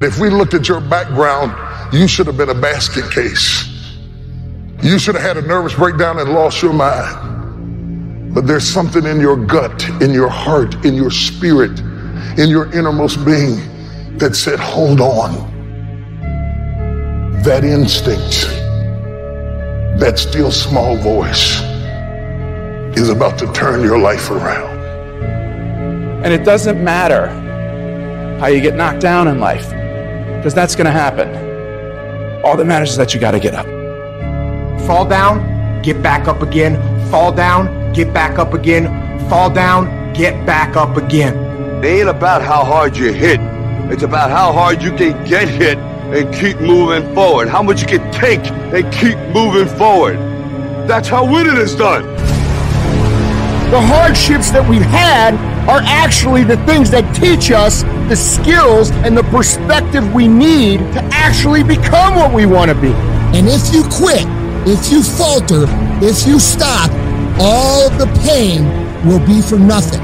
If we looked at your background, you should have been a basket case. You should have had a nervous breakdown and lost your mind. But there's something in your gut, in your heart, in your spirit, in your innermost being that said, hold on. That instinct, that still small voice is about to turn your life around. And it doesn't matter how you get knocked down in life, because that's going to happen. All that matters is that you got to get up. Fall down, get back up again. Fall down, get back up again. Fall down, get back up again. It ain't about how hard you hit. It's about how hard you can get hit and keep moving forward. How much you can take and keep moving forward. That's how winning is done. The hardships that we've had are actually the things that teach us the skills and the perspective we need to actually become what we want to be. And if you quit, if you falter, if you stop, all the pain will be for nothing.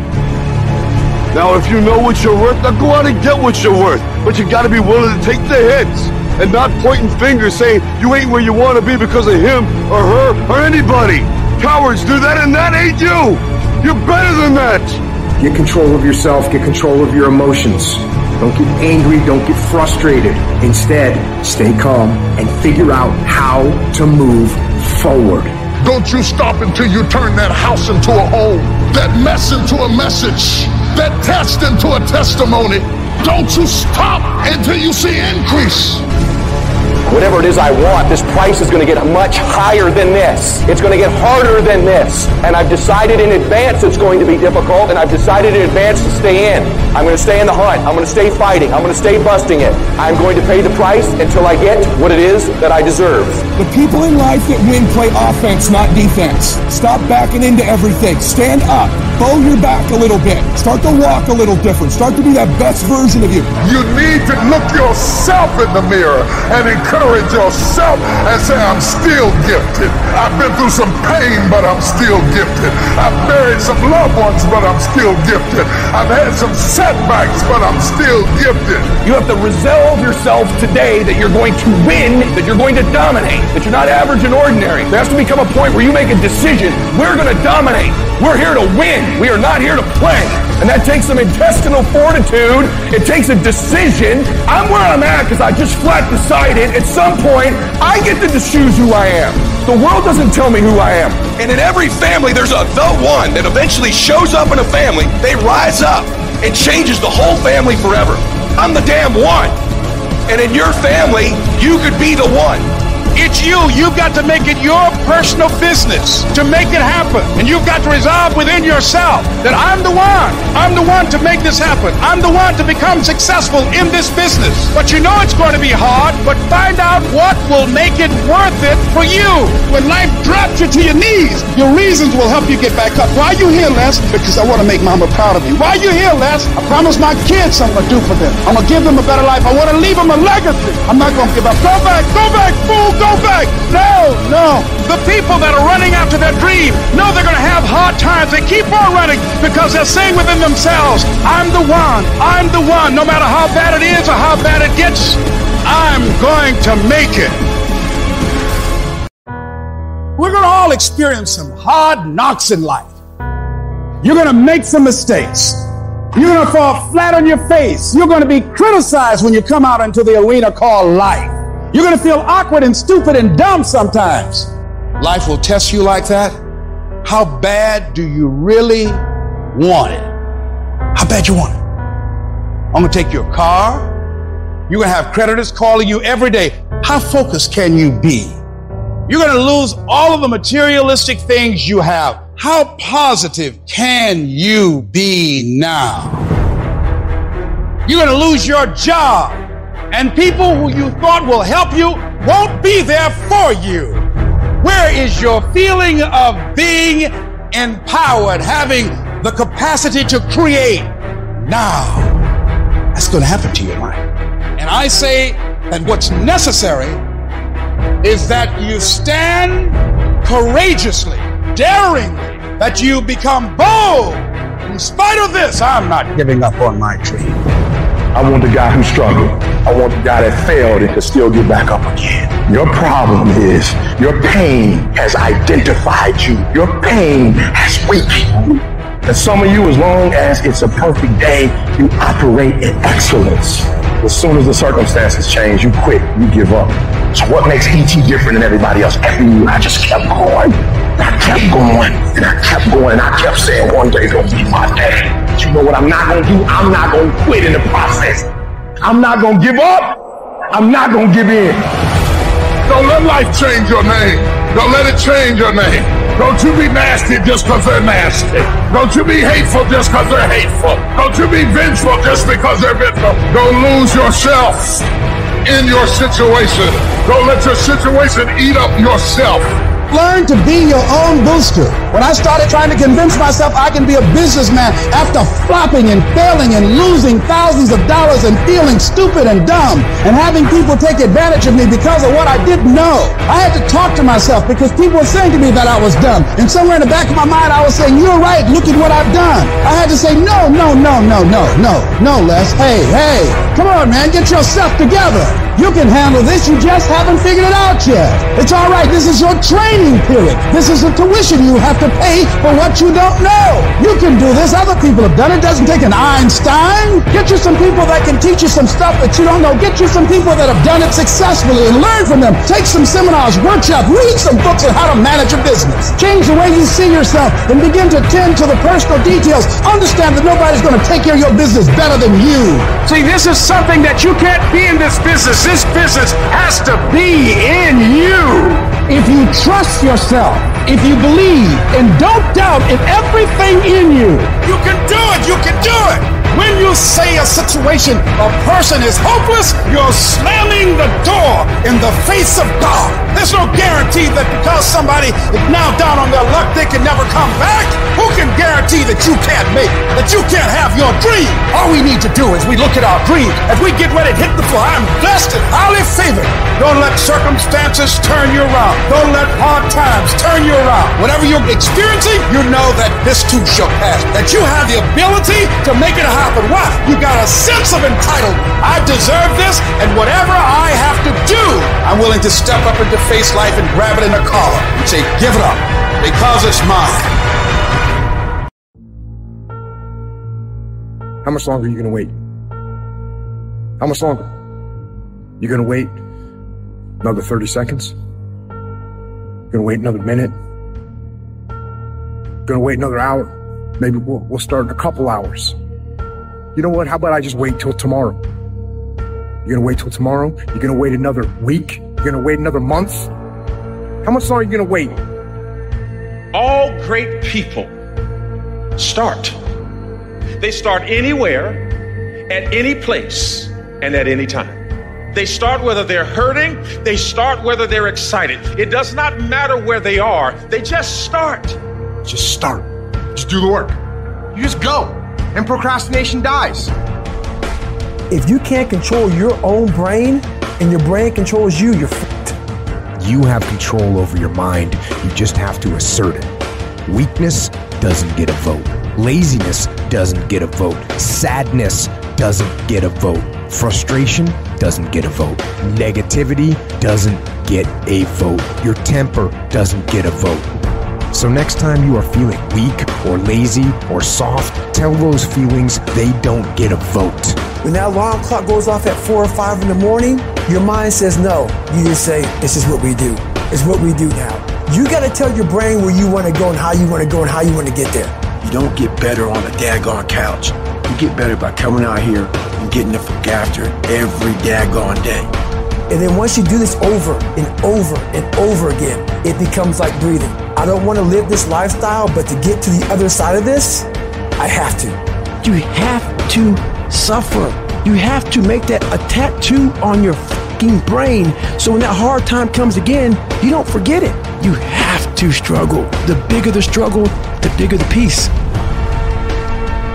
Now, if you know what you're worth, now go out and get what you're worth. But you gotta be willing to take the hits and not pointing fingers saying you ain't where you wanna be because of him or her or anybody. Cowards do that and that ain't you. You're better than that. Get control of yourself, get control of your emotions. Don't get angry, don't get frustrated. Instead, stay calm and figure out how to move forward. Don't you stop until you turn that house into a home, that mess into a message, that test into a testimony. Don't you stop until you see increase. Whatever it is I want, this price is going to get much higher than this. It's going to get harder than this. And I've decided in advance it's going to be difficult, and I've decided in advance to stay in. I'm going to stay in the hunt. I'm going to stay fighting. I'm going to stay busting it. I'm going to pay the price until I get what it is that I deserve. The people in life that win play offense, not defense. Stop backing into everything. Stand up. Bow your back a little bit. Start to walk a little different. Start to be that best version of you. You need to look yourself in the mirror and encourage yourself and say, I'm still gifted. I've been through some pain, but I'm still gifted. I've buried some loved ones, but I'm still gifted. I've had some setbacks, but I'm still gifted. You have to resolve yourself today that you're going to win, that you're going to dominate, that you're not average and ordinary. There has to become a point where you make a decision. We're going to dominate. We're here to win. We are not here to play. And that takes some intestinal fortitude. It takes a decision. I'm where I'm at because I just flat decided at some point I get to choose who I am. The world doesn't tell me who I am. And in every family, there's a the one that eventually shows up in a family. They rise up. It changes the whole family forever. I'm the damn one. And in your family, you could be the one. It's you. You've got to make it your personal business to make it happen. And you've got to resolve within yourself that I'm the one. I'm the one to make this happen. I'm the one to become successful in this business. But you know it's going to be hard, but find out what will make it worth it for you. When life drops you to your knees, your reasons will help you get back up. Why are you here, Les? Because I want to make mama proud of me. Why are you here, Les? I promised my kids something to do for them. I'm going to give them a better life. I want to leave them a legacy. I'm not going to give up. Go back, go back, fool, go back. No, no. The people that are running after their dream know they're going to have hard times. They keep on running because they're saying within themselves, I'm the one. I'm the one. No matter how bad it is or how bad it gets, I'm going to make it. We're going to all experience some hard knocks in life. You're going to make some mistakes. You're going to fall flat on your face. You're going to be criticized when you come out into the arena called life. You're going to feel awkward and stupid and dumb sometimes. Life will test you like that. How bad do you really want it? How bad you want it? I'm going to take your car. You're going to have creditors calling you every day. How focused can you be? You're going to lose all of the materialistic things you have. How positive can you be now? You're going to lose your job, and people who you thought will help you won't be there for you. Where is your feeling of being empowered, having the capacity to create now? That's going to happen to your life. And I say that what's necessary is that you stand courageously, daringly, that you become bold. In spite of this, I'm not giving up on my dream. I want the guy who struggled I want the guy that failed and could still get back up again. Your problem is your pain has identified you. Your pain has weakened you. And some of you, as long as it's a perfect day, you operate in excellence. As soon as the circumstances change, you quit, you give up. So what makes ET different than everybody else? Every year I just kept going. I kept going and I kept going and I kept saying one day gonna be my day. But you know what I'm not gonna do? I'm not gonna quit in the process. I'm not gonna give up. I'm not gonna give in. Don't let life change your name. Don't let it change your name. Don't you be nasty just because they're nasty. Don't you be hateful just because they're hateful. Don't you be vengeful just because they're vengeful. Don't lose yourself in your situation. Don't let your situation eat up yourself. Learn to be your own booster. When I started trying to convince myself I can be a businessman after flopping and failing and losing thousands of dollars and feeling stupid and dumb and having people take advantage of me because of what I didn't know, I had to talk to myself because people were saying to me that I was dumb. And somewhere in the back of my mind, I was saying, You're right, look at what I've done. I had to say, No, no, no, no, no, no, no, Les. Hey, hey, come on, man, get yourself together. You can handle this. You just haven't figured it out yet. It's all right. This is your training period. This is a tuition you have to pay for what you don't know. You can do this. Other people have done it. Doesn't take an Einstein. Get you some people that can teach you some stuff that you don't know. Get you some people that have done it successfully and learn from them. Take some seminars, workshops, read some books on how to manage a business. Change the way you see yourself and begin to tend to the personal details. Understand that nobody's going to take care of your business better than you. See, this is something that you can't be in this business. This business has to be in you. If you trust yourself, if you believe, and don't doubt in everything in you, You can do it. You can do it. When you say a situation, a person is hopeless, you're slamming the door in the face of God. There's no guarantee that because somebody is now down on their luck, they can never come back. Who can guarantee that you can't make it, that you can't have your dream? All we need to do is we look at our dream. As we get ready to hit the floor, I'm blessed and highly favored. Don't let circumstances turn you around. Don't let hard times turn you around. Whatever you're experiencing, you know that this too shall pass. That you have the ability to make it happen. Why? You got a sense of entitlement. I deserve this, and whatever I have to do, I'm willing to step up into face life and grab it in the collar and say, give it up, because it's mine. How much longer are you gonna wait? How much longer? You gonna wait another 30 seconds? Gonna wait another minute? Gonna wait another hour? Maybe we'll, we'll start in a couple hours. You know what? How about I just wait till tomorrow? You're gonna wait till tomorrow? You're gonna wait another week? You're gonna wait another month? How much longer are you gonna wait? All great people start. They start anywhere, at any place, and at any time. They start whether they're hurting, they start whether they're excited. It does not matter where they are, they just start. Just start. Just do the work. You just go. And procrastination dies. If you can't control your own brain and your brain controls you, you're f***ed. You have control over your mind. You just have to assert it. Weakness doesn't get a vote. Laziness doesn't get a vote. Sadness doesn't get a vote. Frustration doesn't get a vote. Negativity doesn't get a vote. Your temper doesn't get a vote. So next time you are feeling weak or lazy or soft, tell those feelings they don't get a vote. When that alarm clock goes off at four or five in the morning, your mind says no. You just say, this is what we do. It's what we do now. You got to tell your brain where you want to go and how you want to go and how you want to get there. You don't get better on a daggone couch. You get better by coming out here and getting the fuck after it every daggone day. And then once you do this over and over and over again, it becomes like breathing. I don't want to live this lifestyle, but to get to the other side of this, I have to. You have to suffer. You have to make that a tattoo on your fucking brain so when that hard time comes again, you don't forget it. You have to struggle. The bigger the struggle, the bigger the peace.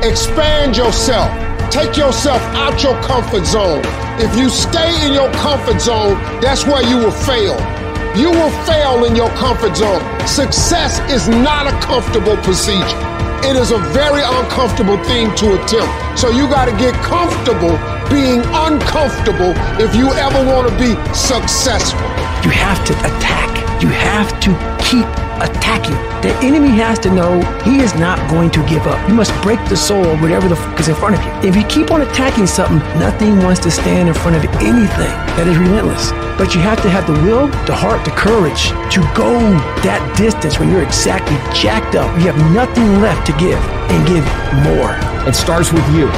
Expand yourself. Take yourself out your comfort zone. If you stay in your comfort zone, that's where you will fail. You will fail in your comfort zone. Success is not a comfortable procedure. It is a very uncomfortable thing to attempt. So you got to get comfortable being uncomfortable if you ever want to be successful. You have to attack. You have to keep attacking. The enemy has to know he is not going to give up. You must break the soul whatever the fuck is in front of you. If you keep on attacking something, nothing wants to stand in front of anything that is relentless. But you have to have the will, the heart, the courage to go that distance when you're exactly jacked up. You have nothing left to give and give more. It starts with you.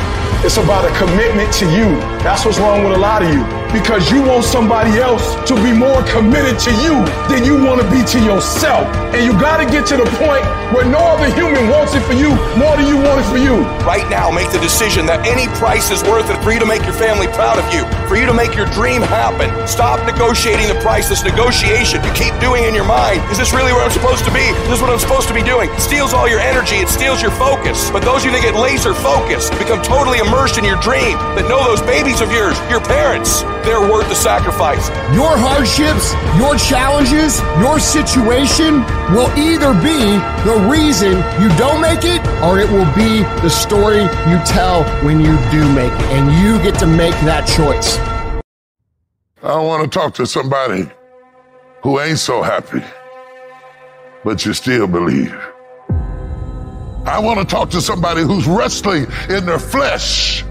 It's about a commitment to you. That's what's wrong with a lot of you. Because you want somebody else to be more committed to you than you want to be to yourself. And you got to get to the point where no other human wants it for you more than you want it for you. Right now, make the decision that any price is worth it for you to make your family proud of you, for you to make your dream happen. Stop negotiating the price. This negotiation you keep doing in your mind. Is this really where I'm supposed to be? Is this what I'm supposed to be doing? It steals all your energy. It steals your focus. But those of you that get laser focused become totally immersed in your dream, that know those babies of yours, your parents, they're worth the sacrifice. Your hardships, your challenges, your situation will either be the reason you don't make it or it will be the story you tell when you do make it. And you get to make that choice. I want to talk to somebody who ain't so happy, but you still believe. I want to talk to somebody who's wrestling in their flesh,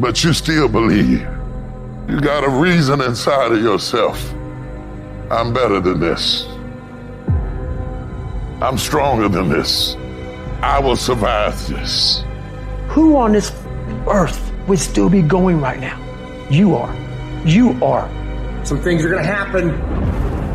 but you still believe. You got a reason inside of yourself. I'm better than this. I'm stronger than this. I will survive this. Who on this earth would still be going right now? You are. You are. Some things are going to happen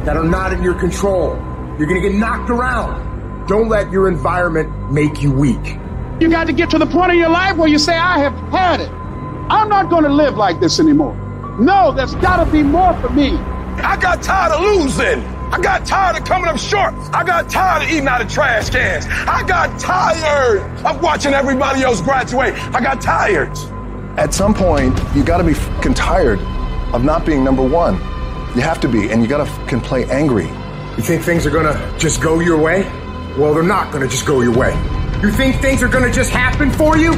that are not in your control. You're going to get knocked around. Don't let your environment make you weak. You got to get to the point in your life where you say, I have had it. I'm not going to live like this anymore. No, there's got to be more for me. I got tired of losing. I got tired of coming up short. I got tired of eating out of trash cans. I got tired of watching everybody else graduate. I got tired. At some point, you got to be fucking tired of not being number one. You have to be, and you got to fucking play angry. You think things are gonna just go your way? Well, they're not gonna just go your way. You think things are gonna just happen for you?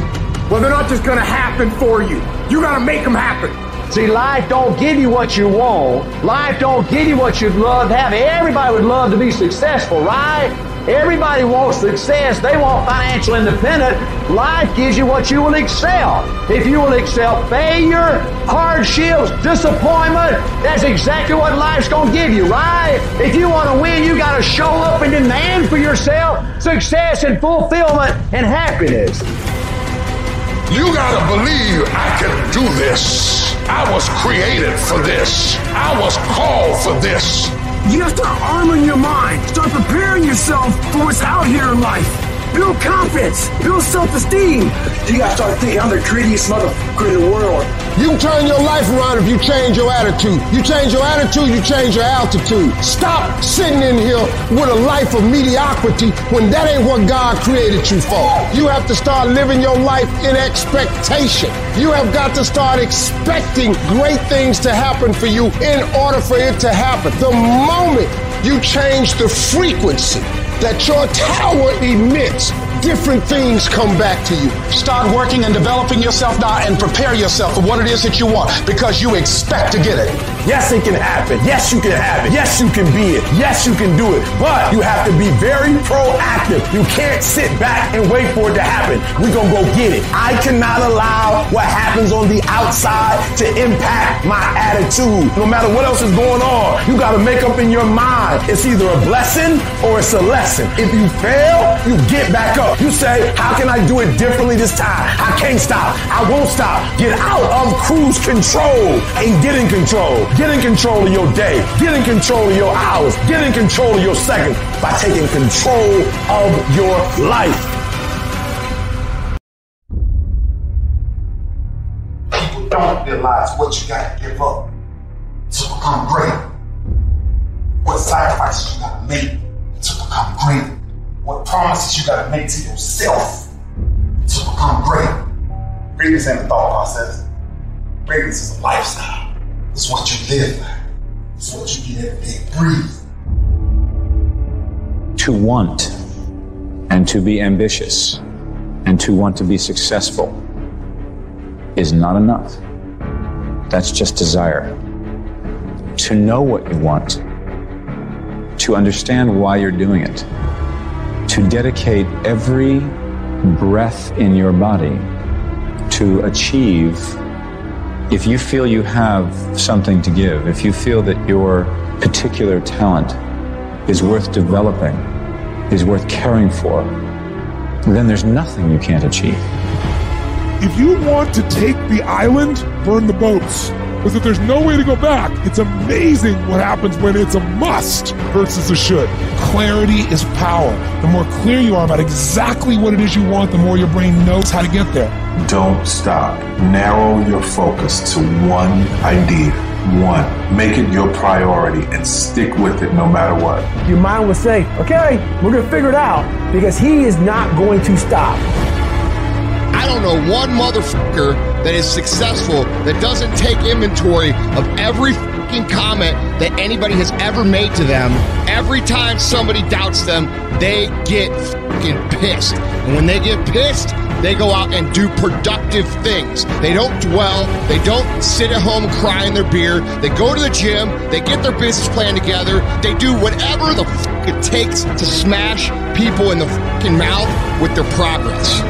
Well, they're not just gonna happen for you. You gotta make them happen. See, life don't give you what you want. Life don't give you what you'd love to have. Everybody would love to be successful, right? Everybody wants success. They want financial independence. Life gives you what you will excel. If you will excel failure, hardships, disappointment, that's exactly what life's going to give you, right? If you want to win, you got to show up and demand for yourself success and fulfillment and happiness. You gotta believe I can do this. I was created for this. I was called for this. You have to armor your mind. Start preparing yourself for what's out here in life. Build confidence. Build self-esteem. You gotta start thinking I'm the greediest motherfucker in the world. You can turn your life around if you change your attitude. You change your attitude, you change your altitude. Stop sitting in here with a life of mediocrity when that ain't what God created you for. You have to start living your life in expectation. You have got to start expecting great things to happen for you in order for it to happen. The moment you change the frequency that your tower emits, different things come back to you. Start working and developing yourself now and prepare yourself for what it is that you want because you expect to get it. Yes, it can happen. Yes, you can have it. Yes, you can be it. Yes, you can do it. But you have to be very proactive. You can't sit back and wait for it to happen. We're going to go get it. I cannot allow what happens on the outside to impact my attitude. No matter what else is going on, you got to make up in your mind. It's either a blessing or it's a lesson. If you fail, you get back up. You say, how can I do it differently this time? I can't stop. I won't stop. Get out of cruise control and get in control. Get in control of your day. Get in control of your hours. Get in control of your seconds by taking control of your life. People don't realize what you gotta give up to become great. What sacrifices you gotta make become great. What promises you gotta make to yourself to become great. Greatness ain't a thought process. Greatness is a lifestyle. It's what you live like. It's what you get every day. Breathe. to want and to be ambitious and to want to be successful is not enough. That's just desire. To know what you want, to understand why you're doing it, to dedicate every breath in your body to achieve. If you feel you have something to give, if you feel that your particular talent is worth developing, is worth caring for, then there's nothing you can't achieve. If you want to take the island, burn the boats. Because if there's no way to go back, it's amazing what happens when it's a must versus a should. Clarity is power. The more clear you are about exactly what it is you want, the more your brain knows how to get there. Don't stop. Narrow your focus to one idea. One. Make it your priority and stick with it no matter what. Your mind will say, okay, we're going to figure it out because he is not going to stop. I don't know one motherfucker that is successful that doesn't take inventory of every comment that anybody has ever made to them. Every time somebody doubts them, they get fucking pissed. And when they get pissed, they go out and do productive things. They don't dwell. They don't sit at home crying their beer. They go to the gym. They get their business plan together. They do whatever the fuck it takes to smash people in the fucking mouth with their progress.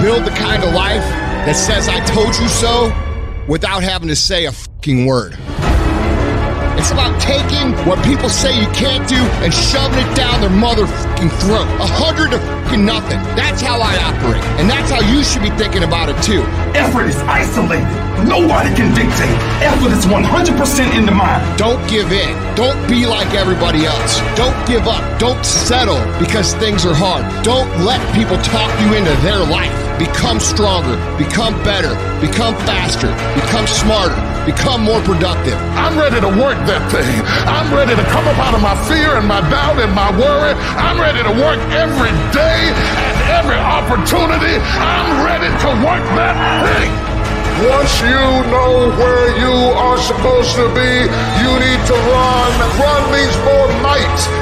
Build the kind of life that says I told you so without having to say a fucking word. It's about taking what people say you can't do and shoving it down their motherfucking throat. A hundred to fucking nothing. That's how I operate. And that's how you should be thinking about it too. Effort is isolated. Nobody can dictate. Effort is 100% in the mind. Don't give in. Don't be like everybody else. Don't give up. Don't settle because things are hard. Don't let people talk you into their life. Become stronger. Become better. Become faster. Become smarter. Become more productive. I'm ready to work that thing. I'm ready to come up out of my fear and my doubt and my worry. I'm ready to work every day and every opportunity. I'm ready to work that thing. Once you know where you are supposed to be, you need to run. Run means more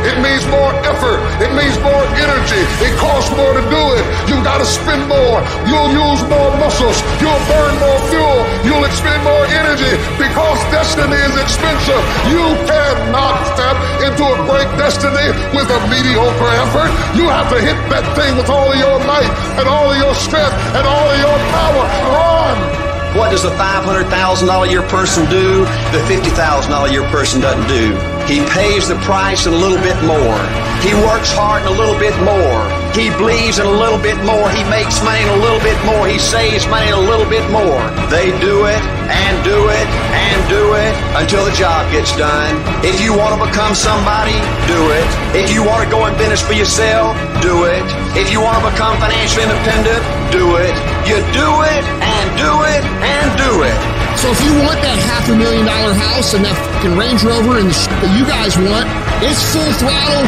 It means more effort. It means more energy. It costs more to do it. You gotta spend more. You'll use more muscles. You'll burn more fuel. You'll expend more energy because destiny is expensive. You cannot step into a great destiny with a mediocre effort. You have to hit that thing with all of your might and all of your strength and all of your power. Run. What does a $500,000 a year person do the $50,000 a year person doesn't do? He pays the price and a little bit more. He works hard and a little bit more. He bleeds and a little bit more. He makes money a little bit more. He saves money a little bit more. They do it and do it and do it until the job gets done. If you want to become somebody, do it. If you want to go in business for yourself, do it. If you want to become financially independent, do it. You do it and do it and do it. So if you want that half a million dollar house and that fucking Range Rover and the shit that you guys want, it's full throttle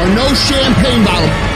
or no champagne bottle.